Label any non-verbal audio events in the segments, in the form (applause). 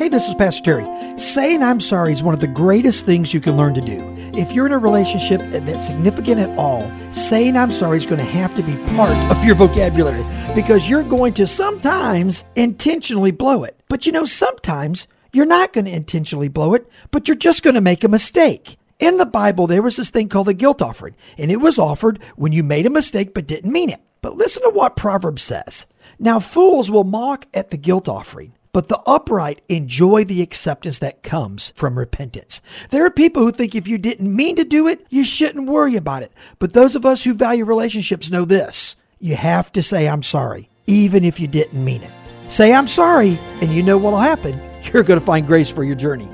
Hey, this is Pastor Terry. Saying I'm sorry is one of the greatest things you can learn to do. If you're in a relationship that's significant at all, saying I'm sorry is going to have to be part (laughs) of your vocabulary because you're going to sometimes intentionally blow it. But you know, sometimes you're not going to intentionally blow it, but you're just going to make a mistake. In the Bible, there was this thing called the guilt offering, and it was offered when you made a mistake but didn't mean it. But listen to what Proverbs says. Now, fools will mock at the guilt offering but the upright enjoy the acceptance that comes from repentance. There are people who think if you didn't mean to do it, you shouldn't worry about it. But those of us who value relationships know this. You have to say, I'm sorry, even if you didn't mean it. Say, I'm sorry, and you know what'll happen. (laughs) You're going to find grace for your journey.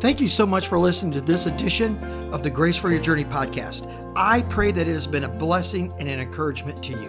Thank you so much for listening to this edition of the Grace for Your Journey podcast. I pray that it has been a blessing and an encouragement to you.